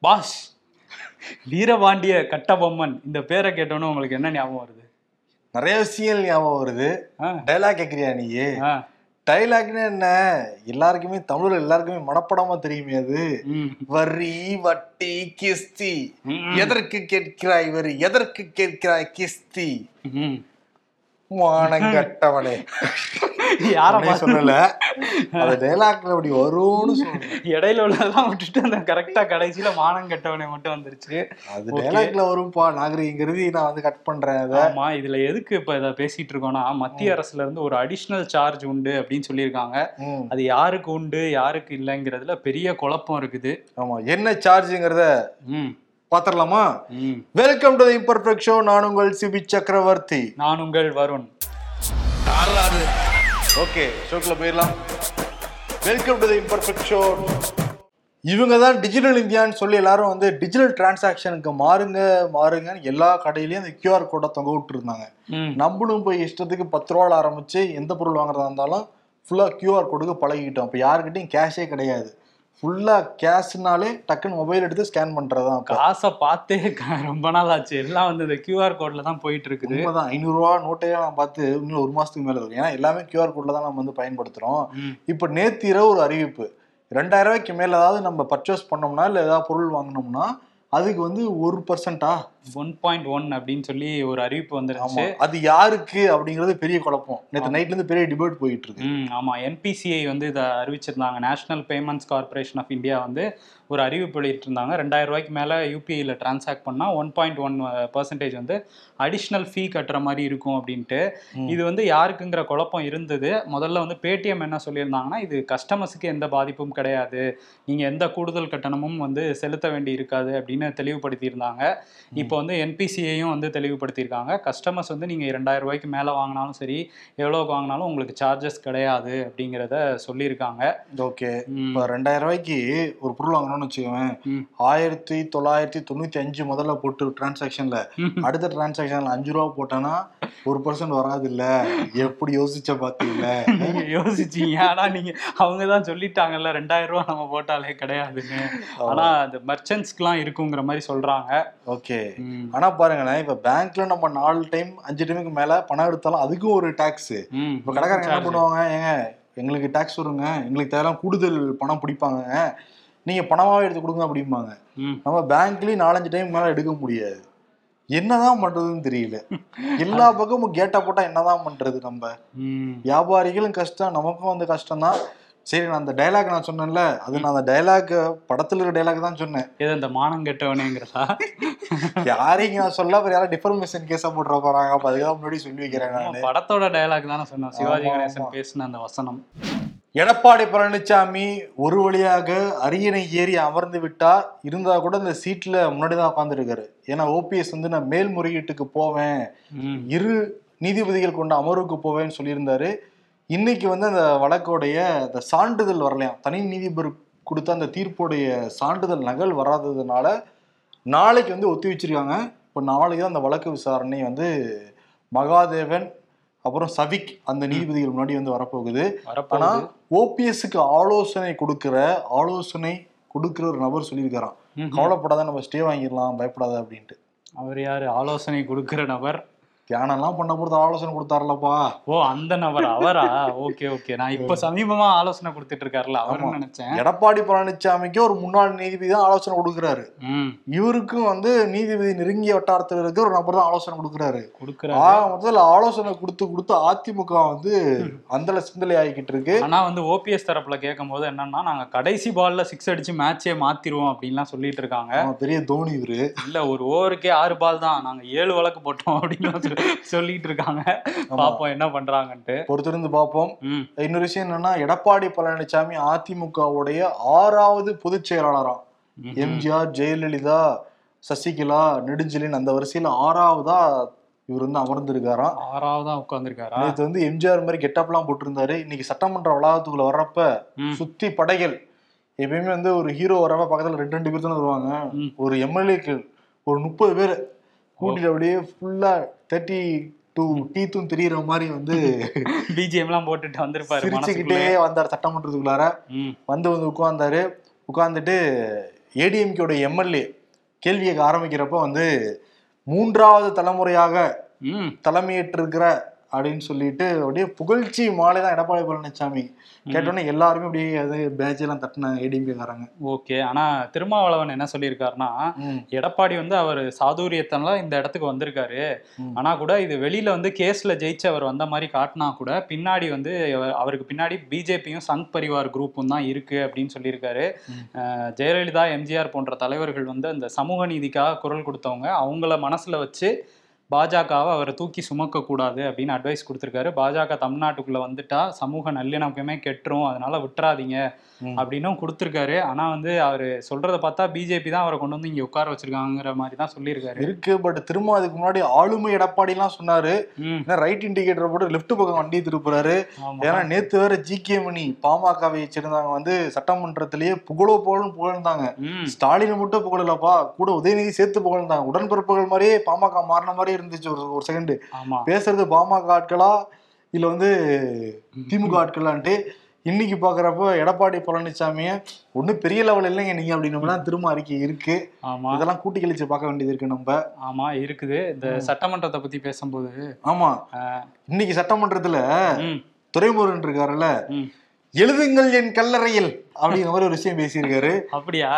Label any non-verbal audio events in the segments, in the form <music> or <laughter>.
Pass. Veerapandiya Kattabomman இந்த பேரை கேட்டோன்னே உங்களுக்கு என்ன ஞாபகம் வருது? நிறைய விஷயங்கள் ஞாபகம் வருது. டைலாக் கேக்குறியா நீ? டைலாக்னு என்ன? எல்லாருக்குமே தமிழ்ல எல்லாருக்குமே மனப்படமா தெரியுமே அது. வரி வட்டி கிஸ்தி. எதற்கு கேட்கிறாய் வரி எதற்கு கேட்கிறாய் கிஸ்தி? ம். யார சொல்லல. அந்த டைலாக்ல அப்படி வரும்னு சொல்றேன் இடையில உள்ளதெல்லாம் விட்டுட்டு அந்த கரெக்டா கடைசியில மானம் கெட்டவனை மட்டும் வந்துருச்சு. அது டைலாக்ல வரும்பா நாகரிகங்கிறது நான் வந்து கட் பண்றேன் அதை. ஆமா இதுல எதுக்கு இப்ப இத பேசிட்டு இருக்கோம்னா மத்திய அரசுல இருந்து ஒரு அடிஷனல் சார்ஜ் உண்டு அப்படின்னு சொல்லியிருக்காங்க. அது யாருக்கு உண்டு யாருக்கு இல்லைங்கிறதுல பெரிய குழப்பம் இருக்குது. ஆமா என்ன சார்ஜுங்கிறத பாத்திரலாமா? வெல்கம் டு இம்பர்ஃபெக்ட் ஷோ நான் உங்கள் சிபி சக்கரவர்த்தி. நான் உங்கள் வருண். ஓகே ஷோக்குள்ள போயிடலாம். வெல்கம் டு இம்பர்ஃபெக்ட் ஷோ இவங்க தான் டிஜிட்டல் இந்தியான்னு சொல்லி எல்லாரும் வந்து டிஜிட்டல் டிரான்சாக்ஷனுக்கு மாறுங்க மாறுங்கன்னு எல்லா கடையிலயும் அந்த கியூஆர் கோடை தொங்க விட்டுருந்தாங்க. நம்மளும் போய் இஷ்டத்துக்கு பத்து ரூபால ஆரம்பிச்சு எந்த பொருள் வாங்குறதா இருந்தாலும் ஃபுல்லா கியூஆர் கோடுக்கு பழகிட்டோம் இப்போ யாருக்கிட்டையும் கேஷே கிடையாது. ஃபுல்லா கேஷ்னாலே டக்குன்னு மொபைல் எடுத்து ஸ்கேன் பண்றதுதான் இப்போ காசை பார்த்தே ரொம்ப நாள் ஆச்சு. எல்லாம் வந்து இந்த கியூஆர் கோட்ல தான் போயிட்டு இருக்குது உண்மைதான். ஐநூறுரூவா நோட்டையே நான் பார்த்து இன்னும் ஒரு மாசத்துக்கு மேல இருக்கும் ஏன்னா எல்லாமே கியூஆர் கோட்ல தான் நம்ம வந்து பயன்படுத்துறோம். ம். இப்போ நேத்து இரவு ஒரு அறிவிப்பு. ரெண்டாயிரம் ரூபாய்க்கு மேல ஏதாவது நம்ம பர்ச்சேஸ் பண்ணோம்னா இல்ல ஏதாவது பொருள் வாங்கினோம்னா அதுக்கு வந்து ஒரு பர்சன்டா ஒன் பாயிண்ட் ஒன் அப்படின்னு சொல்லி ஒரு அறிவிப்பு வந்துருச்சு. அது யாருக்கு அப்படிங்கிறது பெரிய குழப்பம். நேற்று நைட்ல இருந்து பெரிய டிபேட் போயிட்டு இருக்கு. ஆமா. என்பிசிஐ வந்து இதை அறிவிச்சிருந்தாங்க. National Payments Corporation of India வந்து ஒரு அறிவிப்பு வெளியிட்டிருந்தாங்க. ரெண்டாயிரம் ரூபாய்க்கு மேல யூபிஐல டிரான்சாக்ட் பண்ணா ஒன் பாயிண்ட் ஒன் பர்சன்டேஜ் வந்து அடிஷ்னல் ஃபீ கட்டுற மாதிரி இருக்கும் அப்படின்ட்டு. இது வந்து யாருக்குங்கிற குழப்பம் இருந்தது. முதல்ல வந்து பேடிஎம் என்ன சொல்லியிருந்தாங்கன்னா இது கஸ்டமர்ஸுக்கு எந்த பாதிப்பும் கிடையாது. நீங்க எந்த கூடுதல் கட்டணமும் வந்து செலுத்த வேண்டி இருக்காது அப்படின்னு தெளிவுபடுத்தியிருந்தாங்க. இப்போ வந்து என்பிசிஐயும் வந்து தெளிவுபடுத்தியிருக்காங்க. கஸ்டமர்ஸ் வந்து நீங்க இரண்டாயிரம் ரூபாய்க்கு மேல வாங்கினாலும் சரி எவ்வளோக்கு வாங்கினாலும் உங்களுக்கு சார்ஜஸ் கிடையாது அப்படிங்கிறத சொல்லியிருக்காங்க. ஓகே. இப்போ ரெண்டாயிரம் ரூபாய்க்கு ஒரு பொருள் வாங்கணும்னு வச்சுக்கோவேன். ஆயிரத்தி தொள்ளாயிரத்தி தொண்ணூத்தி அஞ்சு முதல்ல போட்டு டிரான்சாக்ஷன்ல அடுத்த டிரான்சாக்ஷன்ல அஞ்சு ரூபா போட்டேன்னா ஒரு பர்சன்ட் வராது இல்ல எப்படி யோசிச்ச பாத்தீங்கள? நீங்க யோசிச்சீங்க. ஆனா நீங்க அவங்க தான் சொல்லிட்டாங்கல்ல ரெண்டாயிரம் ரூபாய் நம்ம போட்டாலே கிடையாதுன்னு. ஆனா அந்த மெர்ச்சன்ட்ஸ்க்குலாம் இருக்குங்கிற மாதிரி சொல்றாங்க. ஓகே. ஆனா பாருங்களேன் இப்ப பேங்க்ல நம்ம நாலு டைம் அஞ்சு டைமுக்கு மேல பணம் எடுத்தாலும் அதுக்கும் ஒரு டாக்ஸ் இப்ப கடைக்காரங்க என்ன. பண்ணுவாங்க ஏங்க எங்களுக்கு டாக்ஸ் வருங்க எங்களுக்கு தேவையான கூடுதல் பணம் பிடிப்பாங்க. நீங்க பணமாவே எடுத்து கொடுங்க அப்படிம்பாங்க. நம்ம பேங்க்லயும் நாலஞ்சு டைம் மேல எடுக்க முடியாது. என்னதான் பண்றதுன்னு தெரியல. எல்லா <laughs> பக்கமும் கேட்டா போட்டா என்னதான் பண்றது நம்ம. வியாபாரிகளும் கஷ்டம் நமக்கும் வந்து கஷ்டம் தான் சரி நான் அந்த டைலாக் நான் சொன்னேன்ல அது நான் அந்த டைலாக் படத்துல இருக்க டைலாக் தான் சொன்னேன். எது அந்த மானம் கெட்டவனேங்கிறதா? யாரையும் நான் சொல்ல அப்புறம் யாரும் டிஃபர்மேஷன் கேஸா போட்டுற போறாங்க. அப்ப அதுக்கு தான் முன்னாடி சொல்லி வைக்கிறேன் நான். படத்தோட டயலாக் தானே சொன்னோம் சிவாஜி கணேசன். பேசின அந்த வசனம். எடப்பாடி பழனிசாமி ஒரு வழியாக அரியணை ஏறி அமர்ந்து விட்டார் இருந்தா கூட இந்த சீட்ல முன்னாடி தான் உட்காந்துருக்காரு ஏன்னா ஓபிஎஸ் வந்து நான் மேல்முறையீட்டுக்கு போவேன். இரு நீதிபதிகள் கொண்ட அமர்வுக்கு போவேன்னு சொல்லியிருந்தாரு. இன்னைக்கு வந்து அந்த வழக்கோடைய அந்த சான்றிதழ் வரலையாம். தனி நீதிபதி கொடுத்த அந்த தீர்ப்புடைய சான்றிதழ் நகல் வராததுனால நாளைக்கு வந்து ஒத்தி வச்சிருக்காங்க. இப்போ நாளைக்கு தான் அந்த வழக்கு விசாரணை வந்து மகாதேவன் அப்புறம் சவிக் அந்த நீதிபதிகள் முன்னாடி வந்து வரப்போகுது. ஆனா வரப்போகுது ஓபிஎஸ்க்கு ஆலோசனை கொடுக்கிற ஆலோசனை கொடுக்கிற ஒரு நபர் சொல்லியிருக்காராம். கவலைப்படாத நம்ம ஸ்டே வாங்கிடலாம் பயப்படாத அப்படின்ட்டு. அவர் யாரு? ஆலோசனை கொடுக்கிற நபர். தியானம்லாம் பண்ண பொறுத்த ஆலோசனை கொடுத்தாருலப்பா. ஓ அந்த நபர் அவரா? Okay okay. நான் இப்ப சமீபமா ஆலோசனை கொடுத்துட்டு இருக்காருல்ல அவர்னு ஆமா. நினைச்சேன். எடப்பாடி பழனிசாமிக்கு ஒரு முன்னாள் நீதிபதி தான் ஆலோசனை கொடுக்குறாரு. இவருக்கும் வந்து நீதிபதி நெருங்கிய வட்டாரத்தில் இருக்க ஒரு நபர் தான் ஆலோசனை கொடுக்குறாரு. கொடுக்குறாரு. மொத்தத்தில் ஆலோசனை கொடுத்து கொடுத்து அதிமுக வந்து அந்தல சிந்தலை ஆகிக்கிட்டு இருக்கு. ஆனா வந்து ஓபிஎஸ் தரப்புல கேட்கும் போது என்னன்னா நாங்க கடைசி பால்ல சிக்ஸ் அடிச்சு மேட்சே மாத்திருவோம் அப்படின்லாம் சொல்லிட்டு இருக்காங்க. பெரிய தோனி இவரு. இல்ல ஒரு ஓவருக்கே ஆறு பால் தான். நாங்க ஏழு வழக்கு போட்டோம் அப்படின்னு சொல்லிட்டு இருக்காங்க பாப்போம் என்ன பண்றாங்கன்ட்டு. பொறுத்திருந்து பார்ப்போம் இன்னொரு விஷயம் என்னன்னா எடப்பாடி பழனிசாமி அதிமுகவுடைய ஆறாவது பொதுச் செயலாளராம். எம்ஜிஆர் ஜெயலலிதா சசிகலா நெடுஞ்செழியன் அந்த வரிசையில ஆறாவதா இவர் வந்து அமர்ந்திருக்காராம். ஆறாவதா உட்காந்துருக்காரா நேற்று வந்து எம்ஜிஆர் மாதிரி கெட்டப்லாம் போட்டிருந்தாரு. இன்னைக்கு சட்டமன்ற வளாகத்துக்குள்ள வர்றப்ப. சுத்தி படைகள். எப்பயுமே வந்து ஒரு ஹீரோ வரப்ப பக்கத்துல ரெண்டு ரெண்டு பேர் தானே வருவாங்க. ஒரு எம்எல்ஏக்கு ஒரு முப்பது பேர். கூட்டிட்டு அப்படியே ஃபுல்லா தேர்ட்டி டூ டீத்தும் தெரியற மாதிரி வந்து பிஜிஎம் எல்லாம் போட்டுட்டு வந்திருப்பாரு சிரிச்சுக்கிட்டே வந்தார் சட்டமன்றத்துக்குள்ளார. வந்து வந்து உட்கார்ந்தாரு. உட்கார்ந்துட்டு ஏடிஎம்கேயோட எம்எல்ஏ கேள்வி கேட்க ஆரம்பிக்கிறப்ப வந்து மூன்றாவது தலைமுறையாக தலைமையேற்றிருக்கிற அப்படின்னு சொல்லிட்டு அப்படியே புகழ்ச்சி மாலை தான் எடப்பாடி பழனிசாமி. கேட்டோன்னே எல்லாருமே அப்படியே அது பேட்ச் எல்லாம் தட்டினாங்க ஏடிஎம்கேக்காரங்க ஓகே. ஆனா திருமாவளவன் என்ன சொல்லியிருக்காருன்னா எடப்பாடி வந்து அவர் சாதுரியத்தனால இந்த இடத்துக்கு வந்திருக்காரு. ஆனா கூட இது வெளியில வந்து கேஸ்ல ஜெயிச்சு அவர் வந்த மாதிரி காட்டினா கூட பின்னாடி வந்து அவ- அவருக்கு பின்னாடி பிஜேபியும் சங் பரிவார் குரூப்பும் தான் இருக்கு அப்படின்னு சொல்லியிருக்காரு. ஜெயலலிதா எம்ஜிஆர் போன்ற தலைவர்கள் வந்து அந்த சமூக நீதிக்காக குரல் கொடுத்தவங்க அவங்கள மனசுல வச்சு பாஜகவை அவரை தூக்கி சுமக்க கூடாது அப்படின்னு அட்வைஸ் கொடுத்திருக்காரு. பாஜக தமிழ்நாட்டுக்குள்ள வந்துட்டா சமூக நல்லிணக்கமே கெட்டுரும் அதனால விட்டுறாதீங்க. அப்படின்னும் கொடுத்திருக்காரு. ஆனா வந்து அவரு சொல்றத பார்த்தா பிஜேபி தான் அவரை கொண்டு வந்து இங்க உட்கார வச்சிருக்காங்கிற மாதிரி தான் சொல்லியிருக்காரு. இருக்கு பட் திரும்ப அதுக்கு முன்னாடி ஆளுமை எடப்பாடி எல்லாம் சொன்னாரு ரைட் இண்டிகேட்டர் போட்டு லெஃப்ட் பக்கம் வண்டி திருப்புறாரு. ஏன்னா நேத்து வேற ஜி கே மணி பாமகவை வச்சிருந்தாங்க வந்து சட்டமன்றத்திலேயே புகழோ புகழும் புகழ்ந்தாங்க. ஸ்டாலின் மட்டும் புகழலப்பா கூட உதயநிதி சேர்த்து புகழ்ந்தாங்க. உடன்பிறப்புகள் மாதிரியே பாமக மாறின மாதிரி இருந்துச்சு ஒரு ஒரு செகண்ட் பேசுறது பாமக ஆட்களா? இல்ல வந்து திமுக ஆட்களான்ட்டு? இன்னைக்கு பாக்குறப்ப எடப்பாடி பழனிசாமிய ஒண்ணும் பெரிய லெவல் இல்லைங்க நீங்க அப்படின்னோம்னா திரும்ப அறிக்கை இருக்கு. ஆமா. இதெல்லாம் கூட்டி கழிச்சு பார்க்க வேண்டியது இருக்கு நம்ம. ஆமா இருக்குது. இந்த சட்டமன்றத்தை பத்தி பேசும்போது ஆமா. இன்னைக்கு சட்டமன்றத்துல ம், துரைமுருகன் இருக்காருல்ல. எழுதுங்கள் என் கல்லறையில் அப்படிங்கிற மாதிரி ஒரு விஷயம் பேசியிருக்காரு. அப்படியா?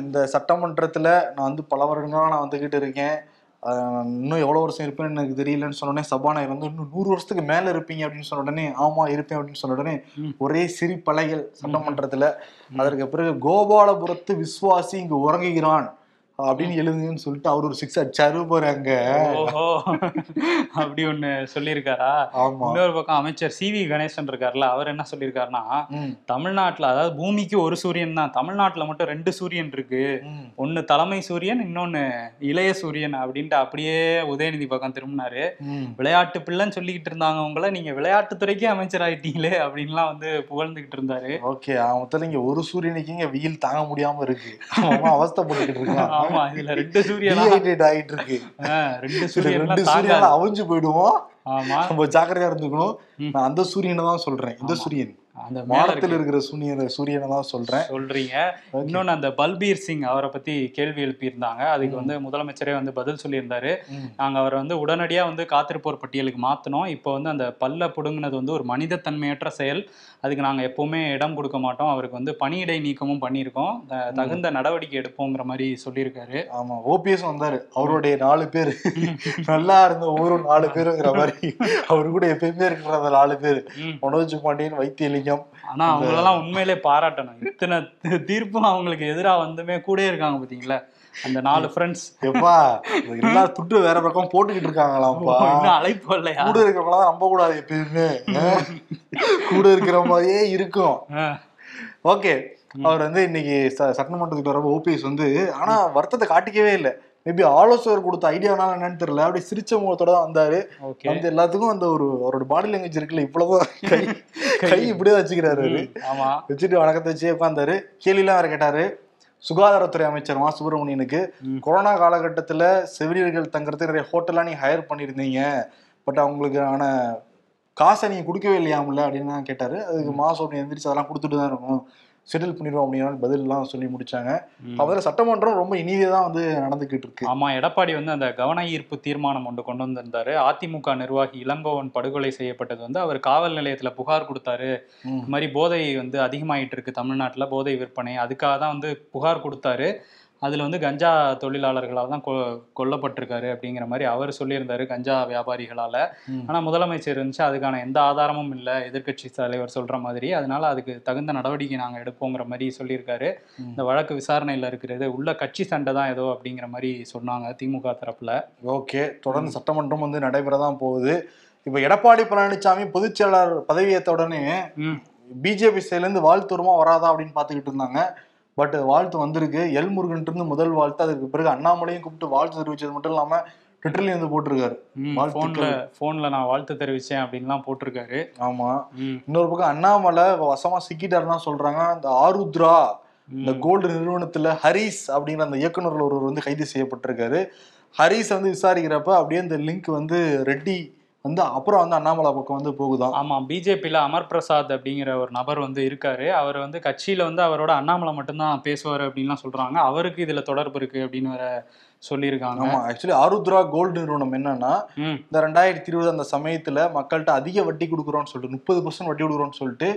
இந்த சட்டமன்றத்துல நான் வந்து பல வருடங்களா நான் வந்துகிட்டு இருக்கேன். இன்னும் எவ்வளவு வருஷம் இருப்பேன்னு எனக்கு தெரியலன்னு சொன்ன உடனே சபாநாயகர் வந்து இன்னும் நூறு வருஷத்துக்கு மேல இருப்பீங்க அப்படின்னு சொன்ன உடனே ஆமா இருப்பேன் அப்படின்னு சொன்ன உடனே. ஒரே சிரிப்பலைகள் சட்டமன்றத்துல. அதற்கு பிறகு கோபாலபுரத்து விஸ்வாசி இங்கு உறங்குகிறான். அப்படின்னு எழுதுங்கன்னு சொல்லிட்டு அவர் ஒரு சிக்ஸ் அடிச்சாரு ஓஹோ. அப்படி ஒண்ணு சொல்லியிருக்காரா? இன்னொரு பக்கம் அமைச்சர் சி வி கணேசன் இருக்காருல்ல அவர் என்ன சொல்லியிருக்காருன்னா தமிழ்நாட்டுல அதாவது பூமிக்கு ஒரு சூரியன் தான் தமிழ்நாட்டுல மட்டும் ரெண்டு சூரியன் இருக்கு. ஒன்னு தலைமை சூரியன் இன்னொன்னு இளைய சூரியன் அப்படின்ட்டு அப்படியே உதயநிதி பக்கம் திரும்பினாரு. விளையாட்டு பிள்ளைன்னு சொல்லிக்கிட்டு இருந்தாங்க உங்களை நீங்க விளையாட்டுத்துறைக்கே அமைச்சர் ஆயிட்டீங்களே அப்படின்லாம் வந்து புகழ்ந்துகிட்டு இருந்தாரு. ஓகே மொத்தம் இங்க ஒரு சூரியனுக்கு இங்க வெயில் தாங்க முடியாம இருக்கு. அவஸ்தைப்பட்டுக்கிட்டு இருக்கான். ஆமா இதுல ரெண்டு சூரியனா ஆயிட்டு இருக்கு ரெண்டு சூரியன் ரெண்டு தாங்க சூரியனால அவிஞ்சு போயிடுவோம். ஆமா. நம்ம ஜாக்கிரதையா இருந்துக்கணும். நான் அந்த சூரியனை தான் சொல்றேன். இந்த. சூரியன். அந்த இருக்கு. இருக்கிற சூரியனை சூரியனை தான் சொல்றேன். சொல்றீங்க. இன்னொன்னு அந்த பல்பீர் சிங் அவரை பத்தி கேள்வி எழுப்பியிருந்தாங்க. அதுக்கு வந்து முதலமைச்சரே வந்து பதில் சொல்லியிருந்தாரு. நாங்க அவரை வந்து உடனடியா வந்து காத்திருப்போர் பட்டியலுக்கு மாத்தினோம் இப்போ வந்து அந்த பல்ல புடுங்கினது வந்து ஒரு மனிதத்தன்மையற்ற செயல். அதுக்கு நாங்க எப்பவுமே இடம் கொடுக்க மாட்டோம். அவருக்கு வந்து பணியிடை நீக்கமும் பண்ணியிருக்கோம். தகுந்த நடவடிக்கை எடுப்போங்கிற மாதிரி சொல்லியிருக்காரு. ஆமா ஓபிஎஸ் வந்தாரு. அவருடைய நாலு பேர். நல்லா இருந்த ஒரு நாலு பேருங்கிற மாதிரி. அவரு கூட எப்பயுமே இருக்கிற அந்த நாலு பேர். மனோஜ் பாண்டியன் வைத்தியலிங்கம். ஆனா அவங்களெல்லாம் உண்மையிலே பாராட்டணும். இத்தனை தீர்ப்பும் அவங்களுக்கு எதிரா வந்துமே கூட இருக்காங்க பாத்தீங்களா? அந்த நாலு ஃப்ரெண்ட்ஸ் எப்பா எல்லா துட்டு வேற பக்கம் போட்டுக்கிட்டு இருக்காங்களாம்ப்பா இன்னும் அழைப்பு இல்லையா கூட இருக்கிறவங்கள நம்ப கூடாது எப்பயுமே. கூட இருக்கிற மாதிரியே இருக்கும். ஓகே அவர் வந்து இன்னைக்கு சட்டமன்றத்துக்கு வரப்ப ஓபிஎஸ் வந்து ஆனா வருத்தத்தை காட்டிக்கவே இல்லை. மேபி ஆலோசகர் கொடுத்த ஐடியானால என்னன்னு தெரியல. அப்படியே சிரிச்ச முகத்தோட தான் வந்தாரு. வந்து எல்லாத்துக்கும் அந்த ஒரு அவரோட பாடி லாங்குவேஜ் இருக்குல்ல இவ்வளவுதான். <laughs> கை கை இப்படியே வச்சுக்கிறாரு அவரு. வச்சுட்டு வணக்கத்தை வச்சே உட்காந்தாரு கேள்வியெல்லாம் வேற கேட்டாரு. சுகாதாரத்துறை அமைச்சர் மா சுப்பிரமணியனுக்கு ம். கொரோனா காலகட்டத்துல செவிலியர்கள் தங்குறதுக்கு நிறைய ஹோட்டல்லாம் நீங்க ஹையர் பண்ணியிருந்தீங்க. பட் அவங்களுக்கு ஆன காசை நீங்க கொடுக்கவே இல்லையாமுல்ல அப்படின்னு கேட்டாரு. அதுக்கு அப்படி எந்திரிச்சு அதெல்லாம் கொடுத்துட்டு தான் இருக்கும் செட்டில் பண்ணிடுவோம் அப்படின்னு பதிலெல்லாம் சொல்லி முடிச்சாங்க. அவரை சட்டமன்றம் ரொம்ப இனிதே தான் வந்து நடந்துகிட்டு இருக்கு. ஆமா எடப்பாடி வந்து அந்த கவன ஈர்ப்பு தீர்மானம் ஒன்று கொண்டு வந்திருந்தாரு. அதிமுக நிர்வாகி இளங்கோவன் படுகொலை செய்யப்பட்டது வந்து அவர் காவல் நிலையத்துல புகார் கொடுத்தாரு. ம். இந்த மாதிரி போதை வந்து அதிகமாயிட்டு இருக்கு தமிழ்நாட்டுல போதை விற்பனை. அதுக்காக தான் வந்து புகார் கொடுத்தாரு. அதுல வந்து கஞ்சா தொழிலாளர்களால் தான் கொ கொல்லப்பட்டிருக்காரு அப்படிங்கிற மாதிரி அவர் சொல்லியிருந்தாரு கஞ்சா வியாபாரிகளால. ம். ஆனா முதலமைச்சர் இருந்துச்சு அதுக்கான எந்த ஆதாரமும் இல்லை எதிர்க்கட்சி தலைவர் சொல்ற மாதிரி. அதனால அதுக்கு தகுந்த நடவடிக்கை நாங்க எடுப்போங்கிற மாதிரி சொல்லியிருக்காரு. இந்த வழக்கு விசாரணையில இருக்கிறது உள்ள கட்சி சண்டை தான் ஏதோ அப்படிங்கிற மாதிரி சொன்னாங்க திமுக தரப்புல. ஓகே தொடர்ந்து சட்டமன்றம் வந்து நடைபெற தான் போகுது. இப்போ எடப்பாடி பழனிசாமி பொதுச் செயலாளர் பதவியேற்ற உடனே பிஜேபி சைட்லேருந்து வாழ்த்து வருமா வராதா அப்படின்னு பார்த்துக்கிட்டு இருந்தாங்க. பட் வாழ்த்து வந்திருக்கு. எல் முருகன் இருந்து முதல் வாழ்த்து. அதுக்கு பிறகு அண்ணாமலையும் கூப்பிட்டு வாழ்த்து தெரிவிச்சது மட்டும் இல்லாம ட்விட்டர்லயும் வந்து போட்டிருக்காரு. ஃபோன்ல ஃபோன்ல நான் வாழ்த்து தெரிவிச்சேன் அப்படின்லாம் போட்டிருக்காரு. ஆமா. இன்னொரு பக்கம் அண்ணாமலை வசமா சிக்கிட்டாருன்னா சொல்றாங்க. இந்த ஆருத்ரா இந்த. கோல்டு நிறுவனத்துல ஹரிஸ் அப்படிங்கிற அந்த இயக்குனர் ஒருவர் வந்து கைது செய்யப்பட்டிருக்காரு. ஹரிஸ் வந்து விசாரிக்கிறப்ப அப்படியே இந்த லிங்க் வந்து ரெட்டி வந்து அப்புறம் வந்து அண்ணாமலை பக்கம் வந்து போகுதான். ஆமா பிஜேபியில அமர் பிரசாத் அப்படிங்கிற ஒரு நபர் வந்து இருக்காரு. அவர் வந்து கட்சியில வந்து அவரோட அண்ணாமலை மட்டும்தான் பேசுவாரு அப்படின்லாம் சொல்றாங்க. அவருக்கு இதுல தொடர்பு இருக்கு அப்படின்னு வேற சொல்லியிருக்காங்க. ஆமா ஆக்சுவலி ஆருத்ரா கோல்டு நிறுவனம் என்னன்னா இந்த ரெண்டாயிரத்தி இருபது அந்த சமயத்துல மக்கள்கிட்ட அதிக வட்டி கொடுக்குறோம்னு சொல்லிட்டு முப்பது பர்சன்ட் வட்டி கொடுக்குறோம்னு சொல்லிட்டு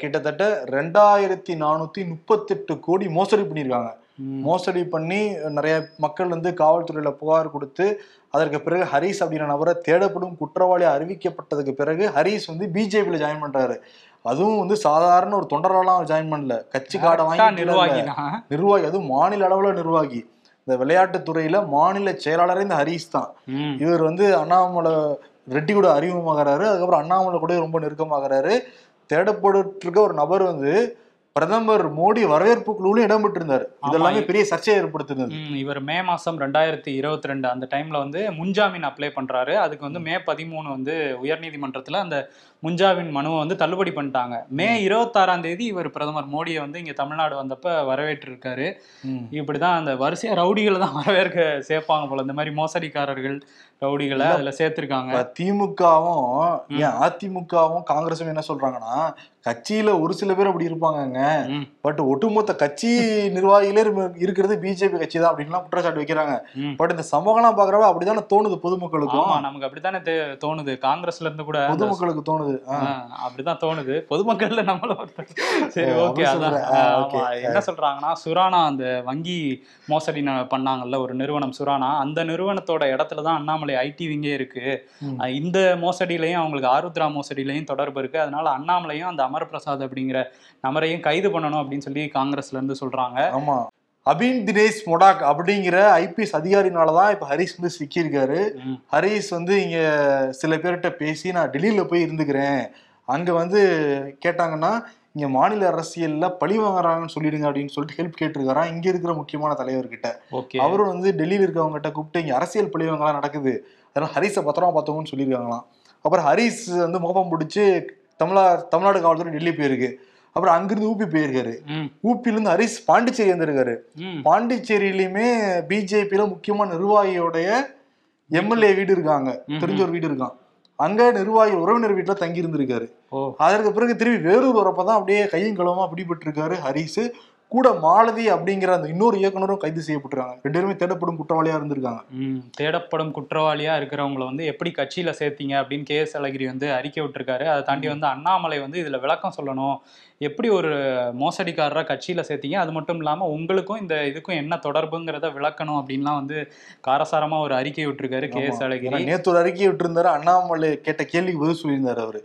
கிட்டத்தட்ட ரெண்டாயிரத்தி நானூத்தி முப்பத்தெட்டு கோடி மோசடி பண்ணியிருக்காங்க. மோசடி பண்ணி நிறைய மக்கள் வந்து காவல்துறையில புகார் கொடுத்து அதற்கு பிறகு ஹரிஸ் அப்படின்ற நபரை தேடப்படும் குற்றவாளி அறிவிக்கப்பட்டதுக்கு பிறகு ஹரிஸ் வந்து பிஜேபியில ஜாயின் பண்றாரு. அதுவும் வந்து சாதாரண ஒரு தொண்டரெல்லாம் ஜாயின் பண்ணல. கட்சி கரெக்டா வாங்கி நிர்வாகி நிர்வாகி அதுவும் மாநில அளவுல நிர்வாகி. இந்த விளையாட்டுத் துறையில மாநில செயலாளரே இந்த ஹரிஸ் தான். இவர் வந்து அண்ணாமலை ரெட்டி கூட அறிமுகமாகறாரு. அதுக்கப்புறம் அண்ணாமலை கூட ரொம்ப நெருக்கமாகறாரு. தேடப்பட்டு இருக்க ஒரு நபர் வந்து பிரதமர் மோடி வரவேற்பு குழுவிலும் இடம்பெற்றிருந்தார் இதெல்லாமே பெரிய சர்ச்சையை ஏற்படுத்தினது. இவர் மே மாசம் ரெண்டாயிரத்தி இருபத்தி ரெண்டு அந்த டைம்ல வந்து முன்ஜாமீன் அப்ளை பண்றாரு. அதுக்கு வந்து மே பதிமூணு வந்து உயர்நீதிமன்றத்துல அந்த முன்ஜாமீன் மனுவை வந்து தள்ளுபடி பண்ணிட்டாங்க. மே இருபத்தாறாம் தேதி இவர் பிரதமர் மோடியை வந்து இங்க தமிழ்நாடு வந்தப்ப வரவேற்றிருக்காரு. இப்படிதான் அந்த வரிசையா ரவுடிகளை தான் வரவேற்க சேர்ப்பாங்க போல. இந்த மாதிரி மோசடிக்காரர்கள் ரவுடிகளை அதுல சேர்த்திருக்காங்க. திமுகவும் ஏன் அதிமுகவும் காங்கிரஸும் என்ன சொல்றாங்கன்னா கட்சியில ஒரு சில பேர் அப்படி இருப்பாங்கங்க. பட் ஒட்டுமொத்த கட்சி நிர்வாகிகளே இரு- இருக்கிறது பிஜேபி கட்சி தான் அப்படின்லாம் குற்றச்சாட்டு வைக்கிறாங்க. பட் இந்த சமூகம்லாம் பாக்குறப்ப அப்படித்தானே தோணுது பொதுமக்களுக்கும். நமக்கு அப்படித்தானே தோணுது. காங்கிரஸ்ல இருந்து கூட பொதுமக்களுக்கு தோணுது. அப்படிதான் தோணுது. பொதுமக்கள்ல நம்மள ஒருத்தர். சரி ஓகே அதான். என்ன சொல்றாங்கன்னா சுரானா அந்த வங்கி மோசடி பண்ணாங்கல்ல ஒரு நிறுவனம் சுரானா அந்த நிறுவனத்தோட இடத்துல தான் அண்ணாமலை ஐடி விங்கே இருக்கு. இந்த மோசடியிலையும் அவங்களுக்கு ஆருத்ரா மோசடியிலையும் தொடர்பு இருக்கு. அதனால அண்ணாமலையும் அந்த அமர் பிரசாத் அப்படிங்கிற நபரையும் கைது பண்ணணும் அப்படின்னு சொல்லி காங்கிரஸ்ல இருந்து சொல்றாங்க. ஆமா. அபின் தினேஷ் மொடாக் அப்படிங்கிற ஐபிஎஸ் அதிகாரினாலதான் இப்ப ஹரிஸ் வந்து சிக்கியிருக்காரு. ஹரிஸ் வந்து இங்க சில பேர்கிட்ட பேசி நான் டெல்லியில போய் இருந்துக்கிறேன். அங்க வந்து கேட்டாங்கன்னா இங்க மாநில அரசியல்ல பழி வாங்குறாங்கன்னு சொல்லிடுங்க அப்படின்னு சொல்லிட்டு ஹெல்ப் கேட்டிருக்காராம் இங்க இருக்கிற முக்கியமான தலைவர்கிட்ட. அவரும் வந்து டெல்லியில இருக்கவங்க கிட்ட கூப்பிட்டு இங்க அரசியல் பழி வாங்கலாம் நடக்குது. அதனால ஹரிஸை பத்திரமா பார்த்தவங்கன்னு சொல்லியிருக்காங்களாம். அப்புறம் ஹரிஸ் வந்து முகப்பம் பிடிச்சி தமிழா தமிழ்நாடு காவல்துறை டெல்லி போயிருக்கு. அப்புறம் அங்கிருந்து ஊபி போயிருக்காரு. ஊப்பில இருந்து ஹரிஸ் பாண்டிச்சேரி வந்திருக்காரு. பாண்டிச்சேரியிலுமே பிஜேபியில முக்கியமான நிர்வாகியோடைய எம்எல்ஏ வீடு இருக்காங்க. தெரிஞ்ச ஒரு வீடு இருக்கான். அங்க நிர்வாகி உறவினர் வீட்டுல தங்கி இருந்திருக்காரு அதற்கு பிறகு திரும்பி வேலூர் வரப்பதான் அப்படியே கையும் களவுமா பிடிபட்டு இருக்காரு ஹரிஸ் கூட மாலதி அப்படிங்கிற அந்த இன்னொரு இயக்குனரும் கைது செய்யப்பட்டிருக்காங்க. ரெண்டு பேருமே தேடப்படும் குற்றவாளியா இருந்திருக்காங்க. தேடப்படும் குற்றவாளியா இருக்கிறவங்கள வந்து எப்படி கட்சியில சேர்த்தீங்க அப்படின்னு கே எஸ் அழகிரி வந்து அறிக்கை விட்டுருக்காரு. அதை தாண்டி வந்து அண்ணாமலை வந்து இதுல விளக்கம் சொல்லணும். எப்படி ஒரு மோசடிக்காரரா கட்சியில சேர்த்தீங்க? அது மட்டும் இல்லாம உங்களுக்கும் இந்த இதுக்கும் என்ன தொடர்புங்கிறத விளக்கணும் அப்படின்லாம் வந்து காரசாரமா ஒரு அறிக்கை விட்டுருக்காரு கே எஸ் அழகிரி. நேத்து ஒரு அறிக்கை விட்டிருந்தாரு. அண்ணாமலை கேட்ட கேள்விக்கு பதில் சொல்லியிருந்தாரு அவரு.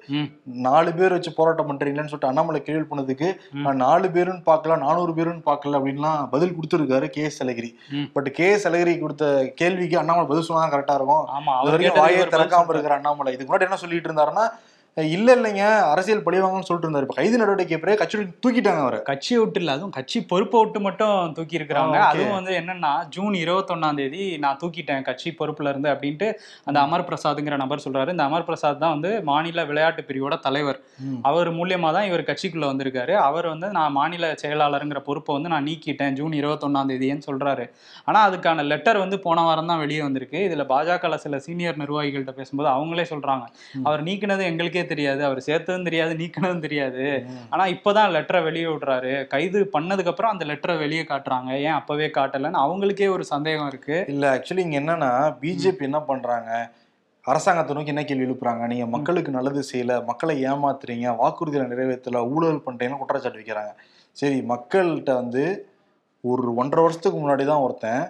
நாலு பேர் வச்சு போராட்டம் பண்றீங்களான்னு சொல்லிட்டு அண்ணாமலை கேள்வி பண்ணதுக்கு. நான் நாலு பேருன்னு பார்க்கல நானூறு பேருன்னு பார்க்கல அப்படின்லாம் பதில் கொடுத்துருக்காரு K S Alagiri. But K S Alagiri கொடுத்த கேள்விக்கு அண்ணாமலை பதில் சொன்னா கரெக்டா இருக்கும் ஆமா அவர் வாயே திறக்காம. இருக்கிற அண்ணாமலை இதுக்கு முன்னாடி என்ன சொல்லிட்டு இருந்தாருன்னா இல்ல இல்லைங்க. அரசியல் பழிவாங்கன்னு சொல்லிட்டு இருந்தாரு. இப்ப கைது நடவடிக்கை பிறகு கட்சி தூக்கிட்டாங்க அவரை. கட்சியை விட்டு இல்ல அதுவும் கட்சி பொறுப்பை விட்டு மட்டும் தூக்கி இருக்கிறாங்க. அதுவும் வந்து என்னன்னா ஜூன் இருபத்தொன்னாம் தேதி நான் தூக்கிட்டேன் கட்சி பொறுப்புல இருந்து அப்படின்ட்டு அந்த அமர் பிரசாத்ங்கிற நபர் சொல்றாரு. இந்த அமர் பிரசாத் தான் வந்து மாநில விளையாட்டு பிரிவோட தலைவர். அவர் மூலியமா தான் இவர் கட்சிக்குள்ள வந்திருக்காரு. அவர் வந்து நான் மாநில செயலாளருங்கிற பொறுப்பை வந்து நான் நீக்கிட்டேன் ஜூன் இருபத்தொன்னாம் தேதின்னு சொல்றாரு. ஆனா அதுக்கான லெட்டர் வந்து போன வாரம் தான் வெளியே வந்திருக்கு. இதுல பாஜக சில சீனியர் நிர்வாகிகள்ட்ட பேசும்போது அவங்களே சொல்றாங்க. அவர் நீக்கினது எங்களுக்கே தெரியாது அவர் சேர்த்ததும் தெரியாது நீக்கினதும் தெரியாது. ஆனா இப்பதான் லெட்டரை வெளியே விடுறாரு. கைது பண்ணதுக்கு அப்புறம் அந்த லெட்டரை வெளியே காட்டுறாங்க. ஏன் அப்பவே காட்டலன்னு அவங்களுக்கே ஒரு சந்தேகம் இருக்கு. இல்ல ஆக்சுவலி இங்க என்னன்னா பிஜேபி என்ன பண்றாங்க? அரசாங்கத்தை நோக்கி என்ன கேள்வி எழுப்புறாங்க? நீங்க மக்களுக்கு நல்லது செய்யல மக்களை ஏமாத்துறீங்க வாக்குறுதிகளை நிறைவேற்றல ஊழல் பண்றீங்கன்னு குற்றச்சாட்டு வைக்கிறாங்க. சரி மக்கள்கிட்ட வந்து ஒரு ஒன்றரை வருஷத்துக்கு முன்னாடி தான் ஒருத்தன்.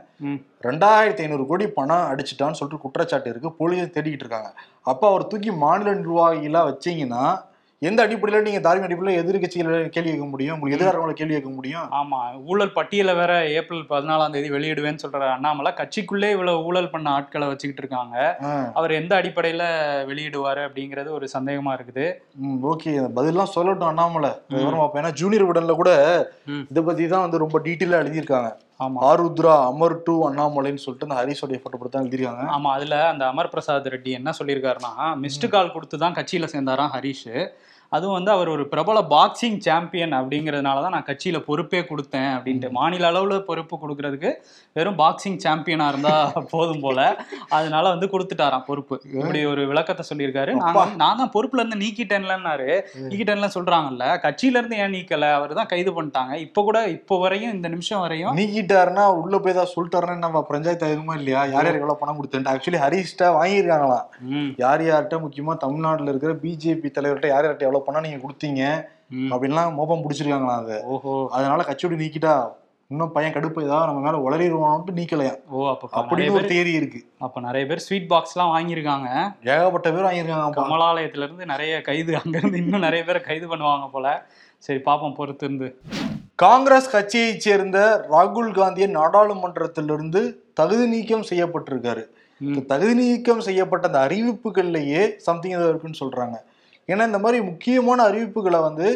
ரெண்டாயிரத்தி ஐநூறு கோடி பணம் அடிச்சிட்டான்னு சொல்லிட்டு குற்றச்சாட்டு இருக்கு போலீஸ் தேடிக்கிட்டு இருக்காங்க அப்ப அவர் தூக்கி மாநில நிர்வாகிகளா வச்சீங்கன்னா எந்த அடிப்படையில நீங்க தார்மீக அடிப்படையில எதிர்கட்சிகளை கேள்வி கேட்க முடியும்? உங்களுக்கு எதிராக கேள்வி கேட்க முடியும்? ஆமா. ஊழல் பட்டியலை வேற ஏப்ரல் பதினாலாம் தேதி வெளியிடுவேன்னு சொல்ற அண்ணாமலை. கட்சிக்குள்ளே இவ்வளவு ஊழல் பண்ண ஆட்களை வச்சுக்கிட்டு இருக்காங்க. அவர் எந்த அடிப்படையில வெளியிடுவாரு அப்படிங்கிறது ஒரு சந்தேகமா இருக்குது. ஓகே. பதிலாம் சொல்லட்டும் அண்ணாமலை. ஏன்னா ஜூனியர் விடன்ல கூட. இதை பத்தி தான் வந்து ரொம்ப டீட்டெயிலா எழுதியிருக்காங்க. ஆருத்ரா அமர் டு அண்ணாமலைன்னு சொல்லிட்டு அந்த ஹரிஷோடைய போட்டோ தான் எழுதியிருக்காங்க. ஆமா அதுல அந்த அமர் பிரசாத் ரெட்டி என்ன சொல்லியிருக்காருன்னா மிஸ்டு கால் கொடுத்து தான் கட்சியில சேர்ந்தாராம் ஹரிஷ். அதுவும் வந்து அவர் ஒரு பிரபல பாக்ஸிங் சாம்பியன் அப்படிங்கிறதுனால தான் நான் கட்சியில பொறுப்பே கொடுத்தேன் அப்படின்ட்டு. மாநில அளவுல பொறுப்பு கொடுக்கறதுக்கு வெறும் பாக்ஸிங் சாம்பியனா இருந்தா <laughs> போதும் போல. அதனால வந்து கொடுத்துட்டாராம் பொறுப்பு. இப்படி ஒரு விளக்கத்தை சொல்லியிருக்காரு. நான் நான் தான் பொறுப்புல இருந்து நீக்கிட்டேன்லன்னாரு. நீக்கிட்டேன்ல சொல்றாங்கல்ல. கட்சியில இருந்து ஏன் நீக்கல? அவர் தான் கைது பண்ணிட்டாங்க. இப்ப கூட இப்போ வரையும் இந்த நிமிஷம் வரையும் நீக்கிட்டாருன்னா உள்ள போய் தான் சொல்லிட்டாருன்னா நம்ம பஞ்சாயத்து ஆயிருமா இல்லையா? யார் யார் எவ்வளவு பணம் கொடுத்தேன் ஆக்சுவலி ஹரிஷ்டா வாங்கியிருக்காங்களாம். ம், யார் யார்கிட்ட முக்கியமா தமிழ்நாட்டுல இருக்கிற பிஜேபி தலைவர்கிட்ட யார் யார்கிட்ட எவ்வளவு பணம் நீங்க கொடுத்தீங்க. அப்படின்லாம் மோபம் பிடிச்சிருக்காங்களாம் அதை? ஓஹோ. அதனால கட்சியோட நீக்கிட்டா இன்னும் பையன் கடுப்பு ஏதாவது நம்ம மேல உளறிடுவானு நீக்கலையா? ஓ அப்ப அப்படின்னு ஒரு தியரி இருக்கு. அப்ப நிறைய பேர் ஸ்வீட் பாக்ஸ் எல்லாம் வாங்கியிருக்காங்க. ஏகப்பட்ட பேர் வாங்கியிருக்காங்க கமலாலயத்துல இருந்து நிறைய கைது அங்க இருந்து இன்னும் நிறைய பேரை கைது பண்ணுவாங்க போல. சரி பாப்போம் பொறுத்து இருந்து. காங்கிரஸ் கட்சியைச் சேர்ந்த ராகுல் காந்தியை நாடாளுமன்றத்திலிருந்து தகுதி நீக்கம் செய்யப்பட்டிருக்காரு. தகுதி நீக்கம் செய்யப்பட்ட அந்த அறிவிப்புகள்லயே சம்திங் ஏதோ இருக்குன்னு சொல்றாங்க. ஏன்னா இந்த மாதிரி முக்கியமான அறிவிப்புகளை வந்து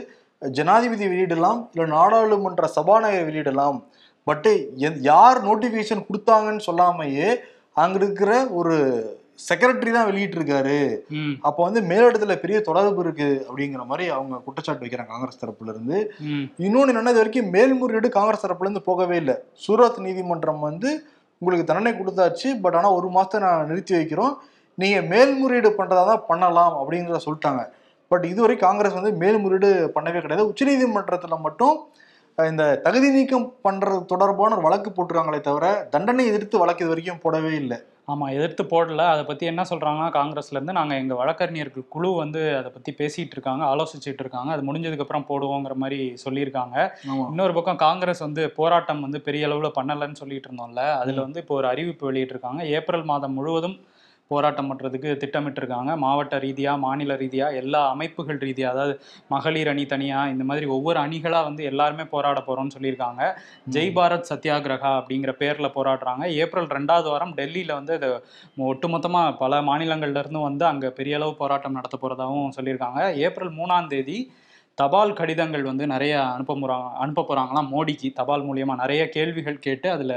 ஜனாதிபதி வெளியிடலாம் இல்லை நாடாளுமன்ற சபாநாயகர் வெளியிடலாம். பட்டு யார் நோட்டிஃபிகேஷன் கொடுத்தாங்கன்னு சொல்லாமையே அங்க இருக்கிற ஒரு செக்ரட்டரி தான் வெளியிட்டிருக்காரு. ம், அப்போ வந்து மேலிடத்துல பெரிய தொடர்பு இருக்கு அப்படிங்கிற மாதிரி அவங்க குற்றச்சாட்டு வைக்கிறாங்க காங்கிரஸ் தரப்புல இருந்து என்னன்னா இது வரைக்கும் மேல்முறையீடு காங்கிரஸ் தரப்புல இருந்து போகவே இல்லை. சூரத் நீதிமன்றம் வந்து உங்களுக்கு தண்டனை கொடுத்தாச்சு பட் ஆனா ஒரு மாசத்தை நான் நிறுத்தி வைக்கிறோம். நீங்க மேல்முறையீடு பண்றதா தான் பண்ணலாம் அப்படிங்கிறத சொல்லிட்டாங்க. பட் இதுவரை காங்கிரஸ் வந்து மேல்முறையீடு பண்ணவே கிடையாது. உச்சநீதிமன்றத்துல மட்டும் இந்த தகுதி நீக்கம் பண்றது தொடர்பான ஒரு வழக்கு போட்டிருக்காங்களே தவிர தண்டனை எதிர்த்து வழக்கு இது வரைக்கும் போடவே இல்லை. ஆமா எதிர்த்து போடல. அதை பத்தி என்ன சொல்றாங்கன்னா காங்கிரஸ்ல இருந்து நாங்க எங்க வழக்கறிஞர்கள் குழு வந்து அதை பத்தி பேசிட்டு இருக்காங்க ஆலோசிச்சுட்டு இருக்காங்க. அது முடிஞ்சதுக்கு அப்புறம் போடுவோங்கிற மாதிரி சொல்லியிருக்காங்க. இன்னொரு பக்கம் காங்கிரஸ் வந்து போராட்டம் வந்து பெரிய அளவுல பண்ணலன்னு சொல்லிட்டு இருந்தோம்ல அதுல வந்து இப்போ ஒரு அறிவிப்பு வெளியிட்டிருக்காங்க. ஏப்ரல் மாதம் முழுவதும் போராட்டம் பண்றதுக்கு திட்டமிட்டிருக்காங்க. மாவட்ட ரீதியா மாநில ரீதியா எல்லா அமைப்புகள் ரீதியா அதாவது மகளிர் அணி தனியா இந்த மாதிரி ஒவ்வொரு அணிகளா வந்து எல்லாருமே போராட போறோம்னு சொல்லியிருக்காங்க. ஜெய் பாரத் சத்யாகிரகா அப்படிங்கிற பேர்ல போராடுறாங்க. ஏப்ரல் ரெண்டாவது வாரம் டெல்லியில வந்து இது ஒட்டுமொத்தமா பல மாநிலங்கள்ல இருந்தும் வந்து அங்க பெரிய அளவு போராட்டம் நடத்த போறதாகவும் சொல்லியிருக்காங்க. ஏப்ரல் மூணாம் தேதி தபால் கடிதங்கள் வந்து நிறைய அனுப்ப போறாங்க அனுப்ப போறாங்களாம் மோடிக்கு தபால் மூலியமா நிறைய கேள்விகள் கேட்டு அதுல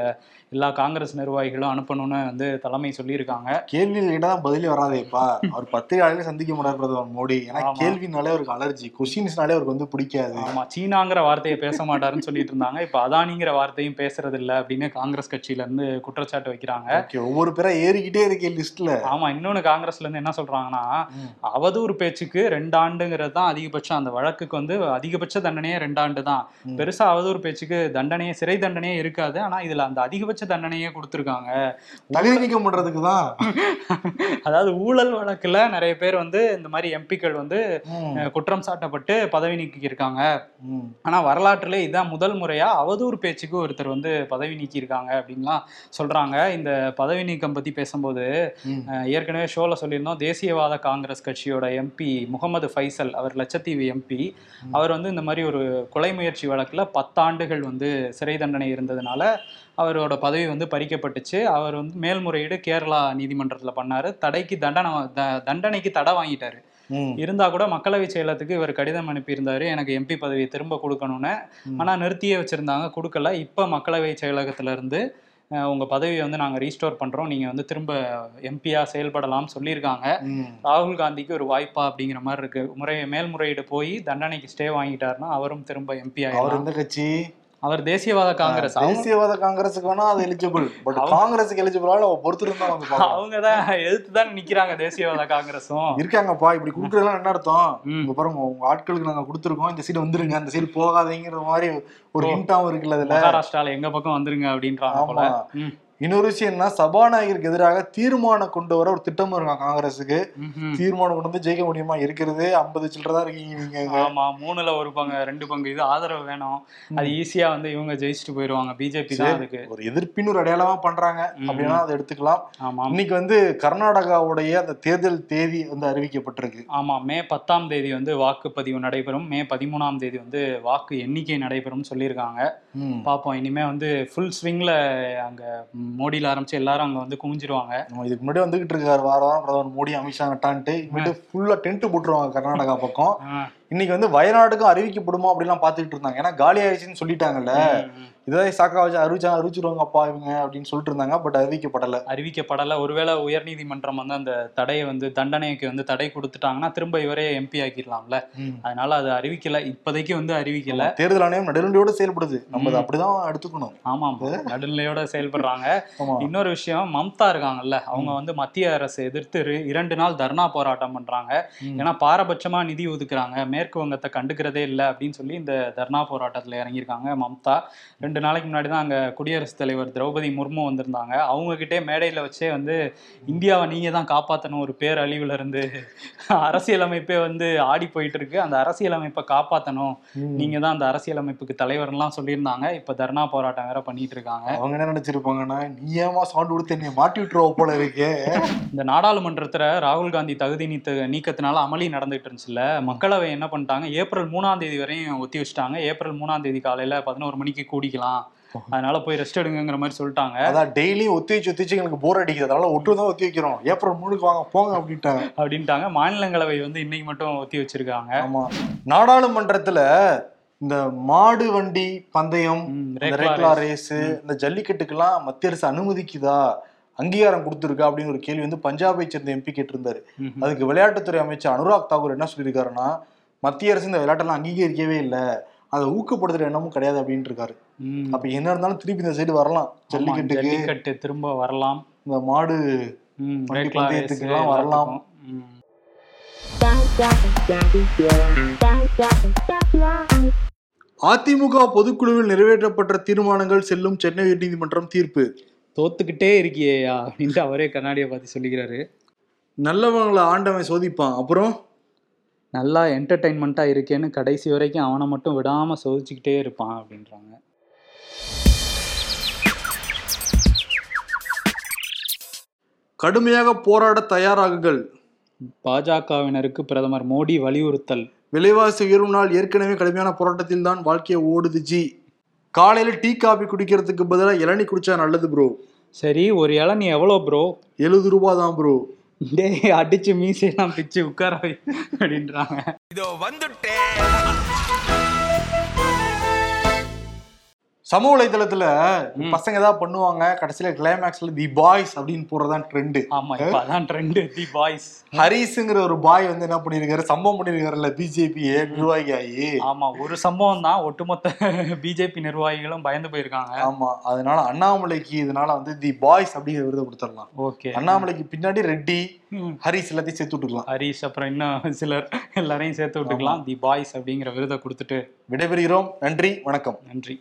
எல்லா காங்கிரஸ் நிர்வாகிகளும் அனுப்பணும்னு வந்து தலைமை சொல்லியிருக்காங்க. கேள்வி கேட்டா தான் பதிலே வராதேப்பா. அவர் பத்திரிகையாளர்களே சந்திக்க மாட்டார் பிரதமர் மோடி. ஏன்னா. கேள்வினாலே அவருக்கு அலர்ஜி. கொஸ்டின்ஸ்னாலே அவருக்கு வந்து பிடிக்காது. ஆமா. சீனாங்கிற வார்த்தையை பேச மாட்டாருன்னு சொல்லிட்டு இருந்தாங்க. இப்ப அதானிங்கிற வார்த்தையும் பேசுறது இல்ல அப்படின்னு காங்கிரஸ் கட்சியில இருந்து குற்றச்சாட்டு வைக்கிறாங்க. ஒவ்வொரு பேரா ஏறிக்கிட்டே இருக்கே லிஸ்ட்ல. ஆமா. இன்னொன்னு காங்கிரஸ்ல இருந்து என்ன சொல்றாங்கன்னா அவதூறு பேச்சுக்கு ரெண்டு ஆண்டுங்கிறது தான் அதிகபட்சம். அந்த வழக்குக்கு வந்து அதிகபட்ச தண்டனையே ரெண்டு ஆண்டு தான். பெருசா அவதூறு பேச்சுக்கு தண்டனையே சிறை தண்டனையே இருக்காது. ஆனா இதுல அந்த அதிகபட்ச தண்டனையே கொடுத்துருக்காங்க. தகுதி நீக்கம் பண்றதுக்கு தான். <laughs> அதாவது ஊழல் வழக்குல நிறைய பேர் வந்து இந்த மாதிரி எம்பிக்கள் வந்து குற்றம் சாட்டப்பட்டு பதவி நீக்கி இருக்காங்க. ஆனா வரலாற்றுல இதான் முதல் முறையா அவதூறு பேச்சுக்கு ஒருத்தர் வந்து பதவி நீக்கி இருக்காங்க அப்படின்லாம் சொல்றாங்க. இந்த பதவி நீக்கம் பத்தி பேசும்போது ஏற்கனவே ஷோல சொல்லியிருந்தோம் தேசியவாத காங்கிரஸ் கட்சியோட எம்பி முகமது ஃபைசல் அவர் லட்சத்தீவு எம்பி. அவர் வந்து இந்த மாதிரி ஒரு கொலை முயற்சி வழக்குல பத்தாண்டுகள் வந்து சிறை தண்டனை இருந்ததுனால அவரோட பதவி வந்து பறிக்கப்பட்டுச்சு. அவர் வந்து மேல்முறையீடு கேரளா நீதிமன்றத்துல பண்ணாரு. தடைக்கு தண்டனை தண்டனைக்கு தடை வாங்கிட்டாரு. இருந்தா கூட மக்களவை செயலகத்துக்கு இவர் கடிதம் அனுப்பியிருந்தாரு. எனக்கு எம்பி பதவியை திரும்ப கொடுக்கணும்னு. ஆனா நிறுத்தியே வச்சிருந்தாங்க கொடுக்கல. இப்ப மக்களவை செயலகத்துல இருந்து அஹ், உங்க பதவியை வந்து நாங்க ரீஸ்டோர் பண்றோம். நீங்க வந்து திரும்ப எம்பியா செயல்படலாம்னு சொல்லியிருக்காங்க. ராகுல் காந்திக்கு ஒரு வாய்ப்பா அப்படிங்கிற மாதிரி இருக்கு. முறை மேல்முறையீடு போய் தண்டனைக்கு ஸ்டே வாங்கிட்டாருன்னா அவரும் திரும்ப எம்பி அவர் எந்த கட்சி? அவர் தேசியவாத காங்கிரஸ் அவங்க தேசியவாத காங்கிரஸுக்கு வேணா அது எலிஜிபிள் பட் காங்கிரஸுக்கு எலிஜிபிள் நம்ம பொறுத்து இருந்தா. அவங்க தான் எதிர்த்து தான் நிக்கிறாங்க தேசியவாத காங்கிரஸும் இருக்காங்கப்பா இப்படி குடுக்கறதுலாம் என்ன அர்த்தம் ம். உங்க பாருங்க உங்க ஆட்களுக்கு நாங்க கொடுத்துருக்கோம் இந்த சைடு வந்துருங்க அந்த சைடு போகாதீங்கிற மாதிரி ஒரு. ஹிண்டாவும் இருக்குல்ல அதுல மகாராஷ்டிரால எங்க பக்கம் வந்துருங்க அப்படின்றாங்க. இன்னொரு விஷயம் என்ன சபாநாயகருக்கு எதிராக தீர்மானம் கொண்டு வர ஒரு திட்டம் இருக்காங்க காங்கிரஸுக்கு. தீர்மானம் கொண்டு வந்து ஜெயிக்க முடியுமா? இருக்கிறது ஐம்பது சில்லற தான் இருக்கீங்க நீங்க. ஆமா மூணுல ஒரு பங்கு ரெண்டு பங்கு. இது ஆதரவு வேணும். அது ஈஸியா வந்து இவங்க ஜெயிச்சுட்டு போயிருவாங்க. பிஜேபி தான். அதுக்கு. ஒரு எதிர்ப்பின்னு ஒரு அடையாளமா பண்றாங்க. அப்படின்னா அதை எடுத்துக்கலாம். ஆமா. இன்னைக்கு வந்து கர்நாடகாவுடைய அந்த தேர்தல் தேதி வந்து அறிவிக்கப்பட்டிருக்கு. ஆமா மே பத்தாம் தேதி வந்து வாக்குப்பதிவு நடைபெறும். மே பதிமூணாம் தேதி வந்து வாக்கு எண்ணிக்கை நடைபெறும் சொல்லியிருக்காங்க. பார்ப்போம். இனிமே வந்து ஃபுல் ஸ்விங்ல அங்க மோடியில ஆரம்பிச்சு எல்லாரும் அங்க வந்து குமிஞ்சிருவாங்க இதுக்கு முன்னாடி வந்துகிட்டு இருக்காரு வாரம் வாரம் பிரதமர் மோடி அமித்ஷா நட்டான்ட்டு இனிமேட்டு ஃபுல்லா டென்ட் போட்டுருவாங்க கர்நாடகா பக்கம். இன்னைக்கு வந்து வயநாடுக்கும் அறிவிக்கப்படுமா அப்படிலாம் பாத்துக்கிட்டு இருந்தாங்க. ஏன்னா காலி ஆயிடுச்சுன்னு சொல்லிட்டாங்கல்ல. ம். இதை சாக்கா வச்சு அறிவிச்சா அறிவிச்சிருவாங்க அப்பா இவங்க அப்படின்னு சொல்லிட்டு இருந்தாங்க. பட் அறிவிக்கப்படல. அறிவிக்கப்படல. ஒருவேளை உயர்நீதிமன்றம் வந்து அந்த தடையை வந்து தண்டனைக்கு வந்து தடை கொடுத்துட்டாங்கன்னா திரும்ப இவரே எம்பி ஆக்கிடலாம்ல. அதனால அது அறிவிக்கல. இப்போதைக்கு வந்து அறிவிக்கல. தேர்தல் ஆணையம் நடுநிலையோட செயல்படுது. நம்ம அதை. அப்படிதான் எடுத்துக்கணும். ஆமாம். நடுநிலையோட செயல்படுறாங்க. இன்னொரு விஷயம் மம்தா இருக்காங்கல்ல. அவங்க வந்து மத்திய அரசு எதிர்த்து இரு- இரண்டு நாள் தர்ணா போராட்டம் பண்றாங்க. ஏன்னா பாரபட்சமா நிதி ஒதுக்குறாங்க. மேற்கு வங்கத்தை கண்டுக்கிறதே இல்லை அப்படின்னு சொல்லி இந்த தர்ணா போராட்டத்துல இறங்கியிருக்காங்க மம்தா. ரெண்டு நாளைக்கு முன்னாடி தான் அங்க குடியரசுத் தலைவர் திரௌபதி முர்மு வந்திருந்தாங்க. அவங்க கிட்டே மேடையில வச்சே வந்து இந்தியாவை நீங்க தான் காப்பாத்தணும். ஒரு பேரழிவுல இருந்து அரசியலமைப்பே வந்து ஆடி போயிட்டு இருக்கு. அந்த அரசியலமைப்பை காப்பாத்தணும். ம். நீங்க தான் அந்த அரசியலமைப்புக்கு தலைவர்லாம் சொல்லியிருந்தாங்க. இப்ப தர்ணா போராட்டம் வேற பண்ணிட்டு இருக்காங்க அவங்க என்ன நினைச்சிருப்பாங்கன்னா நீ ஏமா சவுண்ட் கொடுத்து என்னை மாட்டி விட்டுருவ போல இருக்கே? இந்த நாடாளுமன்றத்துல ராகுல் காந்தி தகுதி நீத்த நீக்கத்தினால அமளி நடந்துகிட்டு இருந்துச்சுல்ல. மக்களவை என்ன பண்ணிட்டாங்க? ஏப்ரல் மூணாம் தேதி வரையும் ஒத்தி வச்சுட்டாங்க. ஏப்ரல் மூணாம் தேதி காலையில பதினோரு மணிக்கு கூடிக்கலாம். அதனால போய் ரெஸ்ட் எடுங்கிற மாதிரி சொல்லிட்டாங்க. அதான் டெய்லி ஒத்தி வச்சு ஒத்தி வச்சு எங்களுக்கு போர் அடிக்குது. அதனால ஒட்டு தான் ஒத்தி வைக்கிறோம். ஏப்ரல் மூணுக்கு வாங்க போங்க அப்படின்ட்டாங்க. அப்படின்ட்டாங்க. மாநிலங்களவை வந்து இன்னைக்கு மட்டும் ஒத்தி வச்சிருக்காங்க. ஆமா. நாடாளுமன்றத்துல இந்த மாடு வண்டி பந்தயம் ரேக்லா ரேஸ். இந்த ஜல்லிக்கட்டுக்கெல்லாம் மத்திய அரசு அனுமதிக்குதா? அங்கீகாரம் கொடுத்துருக்கா? அப்படின்னு ஒரு கேள்வி வந்து பஞ்சாபை சேர்ந்த எம்பி கேட்டிருந்தாரு. அதுக்கு விளையாட்டுத்துறை அமைச்சர் அனுராக் தாக்கூர் என்ன சொல்லியிருக்காருன்னா மத்திய அரசு இந்த விளையாட்டெல்லாம் அங்கீகரிக்கவே இல்லை. அதை ஊக்கப்படுத்துற எண்ணமும் கிடையாது அப்படின்ட்டு இருக்காரு. அப்ப என்ன இருந்தாலும் திருப்பி இந்த சைடு வரலாம். ஜல்லிக்கட்டு திரும்ப வரலாம். இந்த மாடு பந்தயத்துக்கெல்லாம் வரலாம். அதிமுக பொதுக்குழுவில் நிறைவேற்றப்பட்ட தீர்மானங்கள் செல்லும் சென்னை உயர்நீதிமன்றம் தீர்ப்பு. தோத்துக்கிட்டே இருக்கியேயா அப்படின்ட்டு அவரே கண்ணாடியை பார்த்து சொல்லிக்கிறாரு. நல்லவங்களை ஆண்டவன் சோதிப்பான். அப்புறம்? நல்லா என்டர்டைன்மெண்ட்டாக இருக்கேன்னு கடைசி வரைக்கும் அவனை மட்டும் விடாமல் சோதிச்சுக்கிட்டே இருப்பான் அப்படின்றாங்க. கடுமையாக போராட தயாராகுங்கள். பாஜகவினருக்கு பிரதமர் மோடி வலியுறுத்தல். விலைவாசி உயர்வு நாள் ஏற்கனவே கடுமையான போராட்டத்தில் தான் வாழ்க்கையை ஓடுது ஜி காலையில டீ காபி குடிக்கிறதுக்கு பதிலாக இளநீ குடிச்சா நல்லது ப்ரோ சரி ஒரு இளநீ எவ்வளோ ப்ரோ எழுபது ரூபாய் தான் ப்ரோ டேய் அடிச்சு மீசையெல்லாம் பிச்சு உட்கார அப்படின்றாங்க. இதோ வந்துட்டேன். சமூக வலைதளத்துல. பசங்க ஏதாவது பண்ணுவாங்க கடைசியில கிளைமேக்ஸ்ல தி பாய்ஸ் அப்படின்னு போறதான் ட்ரெண்டு ஆமா அதான் ட்ரெண்டு தி பாய்ஸ் ஹரிஸுங்கிற ஒரு பாய் வந்து என்ன பண்ணிருக்காரு சம்பவம் பண்ணிருக்காருல்ல பிஜேபி நிர்வாகி ஆகி ஆமா ஒரு சம்பவம் தான் ஒட்டுமொத்த பிஜேபி நிர்வாகிகளும் பயந்து போயிருக்காங்க. ஆமா அதனால அண்ணாமலைக்கு இதனால வந்து தி பாய்ஸ் அப்படிங்கிற விருதை கொடுத்துடலாம். ஓகே. அண்ணாமலைக்கு பின்னாடி ரெட்டி ஹரிஸ் எல்லாத்தையும் சேர்த்து விட்டுக்கலாம். ஹரிஷ் அப்புறம் இன்னும் சிலர் எல்லாரையும் சேர்த்து விட்டுக்கலாம். தி பாய்ஸ் அப்படிங்கிற விருதை கொடுத்துட்டு விடைபெறுகிறோம். நன்றி வணக்கம். நன்றி.